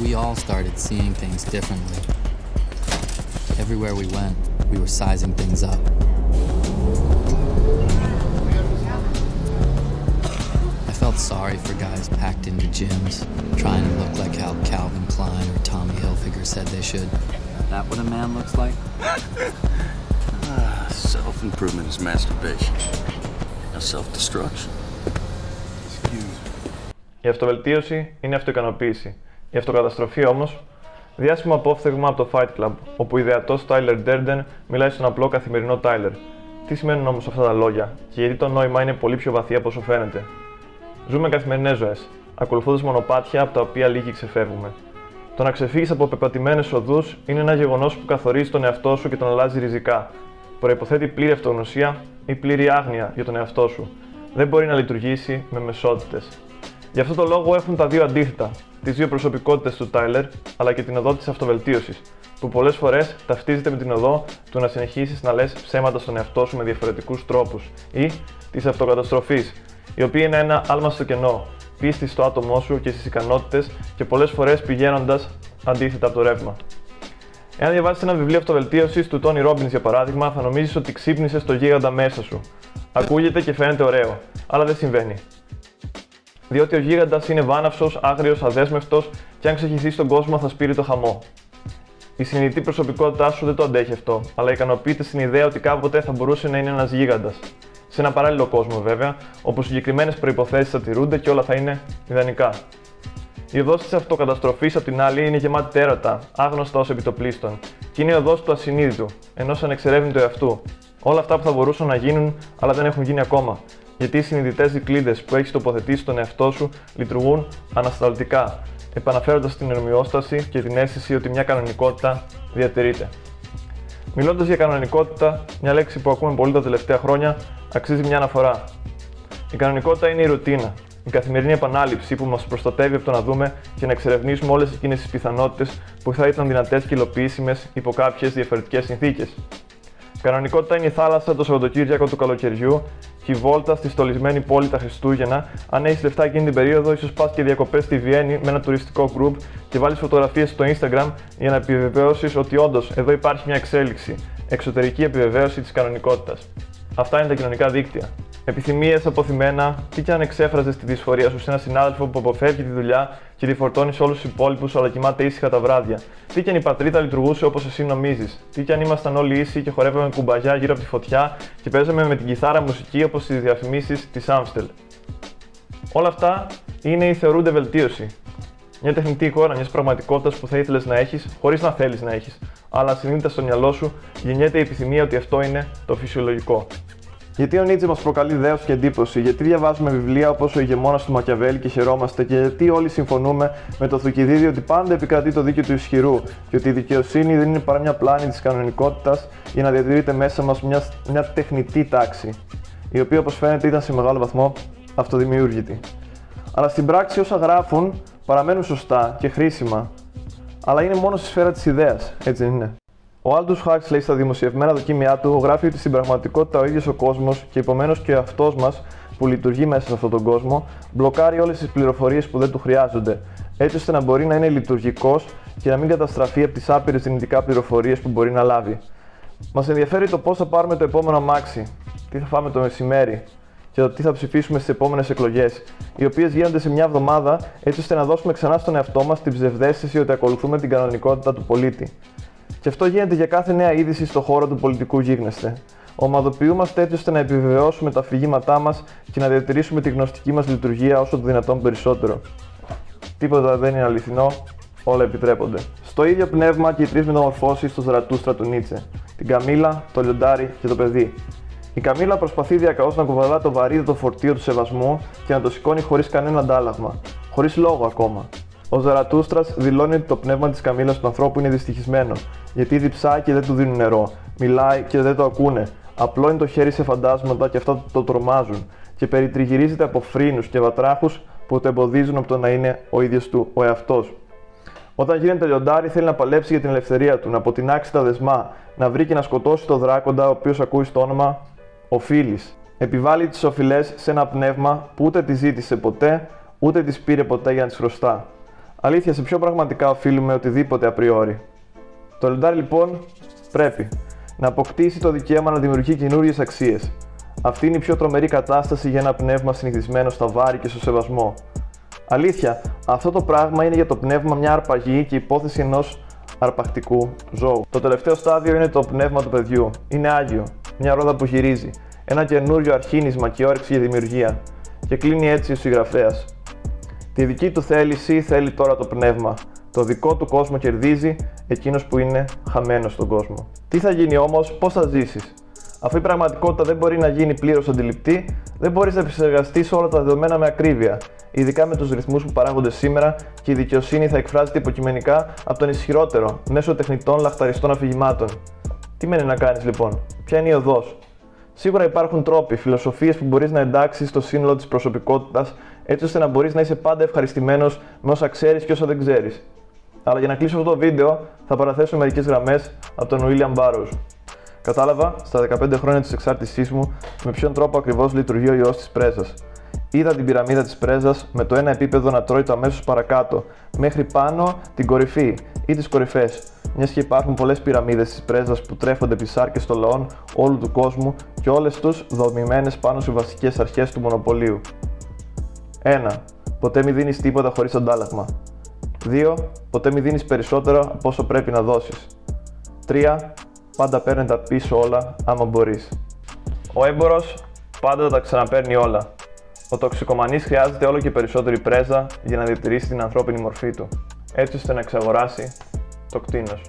We all started seeing things differently. Everywhere we went, we were sizing things up. I felt sorry for guys packed into gyms, trying to look like how Calvin Klein or Tommy Hilfiger said they should. That what a man looks like? Self-improvement is masturbation. Now self-destruction. Η αυτοβελτίωση είναι αυτοικανοποίηση. Η αυτοκαταστροφή όμως, διάσημο απόφθεγμα από το Fight Club, όπου ο ιδεατός Tyler Durden μιλάει στον απλό καθημερινό Tyler. Τι σημαίνουν όμως αυτά τα λόγια, και γιατί το νόημα είναι πολύ πιο βαθύ από όσο φαίνεται. Ζούμε καθημερινές ζωές, ακολουθώντας μονοπάτια από τα οποία λίγοι ξεφεύγουμε. Το να ξεφύγεις από πεπατημένες οδούς είναι ένα γεγονός που καθορίζει τον εαυτό σου και τον αλλάζει ριζικά. Προποθέτει πλήρη αυτογνωσία ή πλήρη άγνοια για τον εαυτό σου. Δεν μπορεί να λειτουργήσει με μεσότητες. Γι' αυτό το λόγο έχουν τα δύο αντίθετα, τις δύο προσωπικότητες του Τάιλερ, αλλά και την οδό της αυτοβελτίωσης, που πολλές φορές ταυτίζεται με την οδό του να συνεχίσεις να λες ψέματα στον εαυτό σου με διαφορετικούς τρόπους, ή της αυτοκαταστροφής, η οποία είναι ένα άλμα στο κενό, πίστη στο άτομό σου και στις ικανότητες και πολλές φορές πηγαίνοντας αντίθετα από το ρεύμα. Εάν διαβάσεις ένα βιβλίο αυτοβελτίωσης του Τόνι Ρόμπιν, για παράδειγμα, θα νομίζεις ότι ξύπνησες το γίγαντα μέσα σου. Ακούγεται και φαίνεται ωραίο, αλλά δεν συμβαίνει διότι ο γίγαντας είναι βάναυσος, άγριος, αδέσμευτος και αν ξεχυθεί στον κόσμο θα σπείρει το χαμό. Η συνειδητή προσωπικότητά σου δεν το αντέχει αυτό, αλλά ικανοποιείται στην ιδέα ότι κάποτε θα μπορούσε να είναι ένας γίγαντας. Σε ένα παράλληλο κόσμο βέβαια, όπου συγκεκριμένες προποθέσει θα τηρούνται και όλα θα είναι ιδανικά. Η οδός της αυτοκαταστροφής, απ' την άλλη, είναι γεμάτη τέρατα, άγνωστα ως επιτοπλίστων, και είναι η οδός του ασυνείδητου, ενός ανεξερεύνητου εαυτού. Όλα αυτά που θα μπορούσαν να γίνουν, αλλά δεν έχουν γίνει ακόμα, γιατί οι συνειδητές δικλείδες που έχεις τοποθετήσει στον εαυτό σου λειτουργούν ανασταλτικά, επαναφέροντας την ερμιόσταση και την αίσθηση ότι μια κανονικότητα διατηρείται. Μιλώντας για κανονικότητα, μια λέξη που ακούμε πολύ τα τελευταία χρόνια, αξίζει μια αναφορά. Η κανονικότητα είναι η ρουτίνα, η καθημερινή επανάληψη που μας προστατεύει από το να δούμε και να εξερευνήσουμε όλες εκείνες τις πιθανότητες που θα ήταν δυνατές και υλοποιήσιμες υπό κάποιες διαφορετικές συνθήκες. Κανονικότητα είναι η θάλασσα το Σαββατοκύριακο του καλοκαιριού και η βόλτα στη στολισμένη πόλη τα Χριστούγεννα. Αν έχεις λεφτά εκείνη την περίοδο, ίσως πας και διακοπές στη Βιέννη με ένα τουριστικό group και βάλεις φωτογραφίες στο Instagram για να επιβεβαιώσεις ότι όντως εδώ υπάρχει μια εξέλιξη. Εξωτερική επιβεβαίωση της κανονικότητας. Αυτά είναι τα κοινωνικά δίκτυα. Επιθυμίες αποθυμένα, τι και αν εξέφραζες τη δυσφορία σου σε έναν συνάδελφο που αποφεύγει τη δουλειά και τη φορτώνεις σε όλους τους υπόλοιπους αλλά κοιμάται ήσυχα τα βράδια. Τι και αν η πατρίδα λειτουργούσε όπως εσύ νομίζεις. Τι και αν ήμασταν όλοι ίσοι και χορεύαμε κουμπαγιά γύρω από τη φωτιά και παίζαμε με την κιθάρα μουσική όπως στι διαφημίσεις της Άμστελ. Όλα αυτά είναι ή θεωρούνται βελτίωση. Μια τεχνητή εικόνα μιας πραγματικότητας που θα ήθελες να έχεις χωρίς να θέλεις να έχεις. Αλλά συνήθω στο μυαλό σου γεννιέται η επιθυμία ότι αυτό είναι το φυσιολογικό. Γιατί ο Νίτζε μας προκαλεί δέος και εντύπωση, γιατί διαβάζουμε βιβλία όπως Ο ηγεμόνας του Μακιαβέλη και χαιρόμαστε, και γιατί όλοι συμφωνούμε με το Θουκυδίδη ότι πάντα επικρατεί το δίκαιο του ισχυρού, και ότι η δικαιοσύνη δεν είναι παρά μια πλάνη της κανονικότητας για να διατηρείται μέσα μας μια, μια τεχνητή τάξη, η οποία όπως φαίνεται ήταν σε μεγάλο βαθμό αυτοδημιούργητη. Αλλά στην πράξη όσα γράφουν παραμένουν σωστά και χρήσιμα, αλλά είναι μόνο στη σφαίρα της ιδέας, έτσι δεν είναι; Ο Aldous Huxley στα δημοσιευμένα δοκίμια του γράφει ότι στην πραγματικότητα ο ίδιος ο κόσμος και επομένως και ο αυτό μας που λειτουργεί μέσα σε αυτόν τον κόσμο μπλοκάρει όλες τις πληροφορίες που δεν του χρειάζονται, έτσι ώστε να μπορεί να είναι λειτουργικός και να μην καταστραφεί από τις άπειρες δυνητικά πληροφορίες που μπορεί να λάβει. Μας ενδιαφέρει το πώς θα πάρουμε το επόμενο αμάξι, τι θα φάμε το μεσημέρι και το τι θα ψηφίσουμε στις επόμενες εκλογές, οι οποίες γίνονται σε μια εβδομάδα έτσι ώστε να δώσουμε ξανά στον εαυτό μας την ψευδέστηση ότι ακολουθούμε την κανονικότητα του πολίτη. Και αυτό γίνεται για κάθε νέα είδηση στον χώρο του πολιτικού γίγνεσθε. Ομαδοποιούμαστε έτσι ώστε να επιβεβαιώσουμε τα αφηγήματά μας και να διατηρήσουμε τη γνωστική μας λειτουργία όσο το δυνατόν περισσότερο. Τίποτα δεν είναι αληθινό, όλα επιτρέπονται. Στο ίδιο πνεύμα και οι τρεις μεταμορφώσεις του Ζαρατούστρα του Νίτσε: την Καμίλα, το λιοντάρι και το παιδί. Η Καμίλα προσπαθεί διακαώς να κουβαλά το βαρύδι φορτίο του σεβασμού και να το σηκώνει χωρίς κανένα αντάλλαγμα, χωρίς λόγο ακόμα. Ο Ζαρατούστρας δηλώνει ότι το πνεύμα της καμίλα του ανθρώπου είναι δυστυχισμένο, γιατί διψάει και δεν του δίνουν νερό, μιλάει και δεν το ακούνε, απλώνει το χέρι σε φαντάσματα και αυτά το τρομάζουν, και περιτριγυρίζεται από φρύνου και βατράχους που το εμποδίζουν από το να είναι ο ίδιος του ο εαυτός. Όταν γίνεται λιοντάρι, θέλει να παλέψει για την ελευθερία του, να αποτινάξει τα δεσμά, να βρει και να σκοτώσει το δράκοντα, ο οποίος ακούει στο όνομα Οφείλει. Επιβάλλει τις οφειλές σε ένα πνεύμα που ούτε τη ζήτησε ποτέ, ούτε τι πήρε ποτέ για να τι χρωστά. Αλήθεια, σε ποιο πραγματικά οφείλουμε οτιδήποτε απριόρι. Το λεντάρι λοιπόν πρέπει να αποκτήσει το δικαίωμα να δημιουργεί καινούριες αξίες. Αυτή είναι η πιο τρομερή κατάσταση για ένα πνεύμα συνηθισμένο στα βάρη και στο σεβασμό. Αλήθεια, αυτό το πράγμα είναι για το πνεύμα μια αρπαγή και υπόθεση ενός αρπακτικού ζώου. Το τελευταίο στάδιο είναι το πνεύμα του παιδιού. Είναι άγιο, μια ρόδα που γυρίζει, ένα καινούριο αρχίνισμα και όρεξη για δημιουργία. Και κλείνει έτσι ο συγγραφέας. Τη δική του θέληση θέλει τώρα το πνεύμα. Το δικό του κόσμο κερδίζει εκείνος που είναι χαμένος στον κόσμο. Τι θα γίνει όμως, πώς θα ζήσεις; Αφού η πραγματικότητα δεν μπορεί να γίνει πλήρως αντιληπτή, δεν μπορείς να επεξεργαστείς όλα τα δεδομένα με ακρίβεια, ειδικά με τους ρυθμούς που παράγονται σήμερα και η δικαιοσύνη θα εκφράζεται υποκειμενικά από τον ισχυρότερο μέσω τεχνητών λαχταριστών αφηγημάτων. Τι μένει να κάνεις λοιπόν, ποια είναι η οδός; Σίγουρα υπάρχουν τρόποι, φιλοσοφίες που μπορείς να εντάξεις στο σύνολο της προσωπικότητας, έτσι ώστε να μπορείς να είσαι πάντα ευχαριστημένος με όσα ξέρεις και όσα δεν ξέρεις. Αλλά για να κλείσω αυτό το βίντεο, θα παραθέσω μερικές γραμμές από τον William Burroughs. Κατάλαβα στα 15 χρόνια της εξάρτησής μου με ποιον τρόπο ακριβώς λειτουργεί ο ιός της πρέζας. Είδα την πυραμίδα της πρέζας με το ένα επίπεδο να τρώει το αμέσως παρακάτω, μέχρι πάνω την κορυφή ή τις κορυφές. Μιας και υπάρχουν πολλές πυραμίδες της πρέζα που τρέφονται επί σάρκε των λαών όλου του κόσμου και όλες τους δομημένες πάνω σε βασικές αρχές του μονοπωλίου. 1. Ποτέ μη δίνεις τίποτα χωρίς αντάλλαγμα. 2. Ποτέ μη δίνεις περισσότερο από όσο πρέπει να δώσεις. 3. Πάντα παίρνει τα πίσω όλα άμα μπορείς. Ο έμπορο πάντα τα ξαναπαίρνει όλα. Ο τοξικομανής χρειάζεται όλο και περισσότερη πρέζα για να διατηρήσει την ανθρώπινη μορφή του, έτσι ώστε να εξαγοράσει το κτίνος.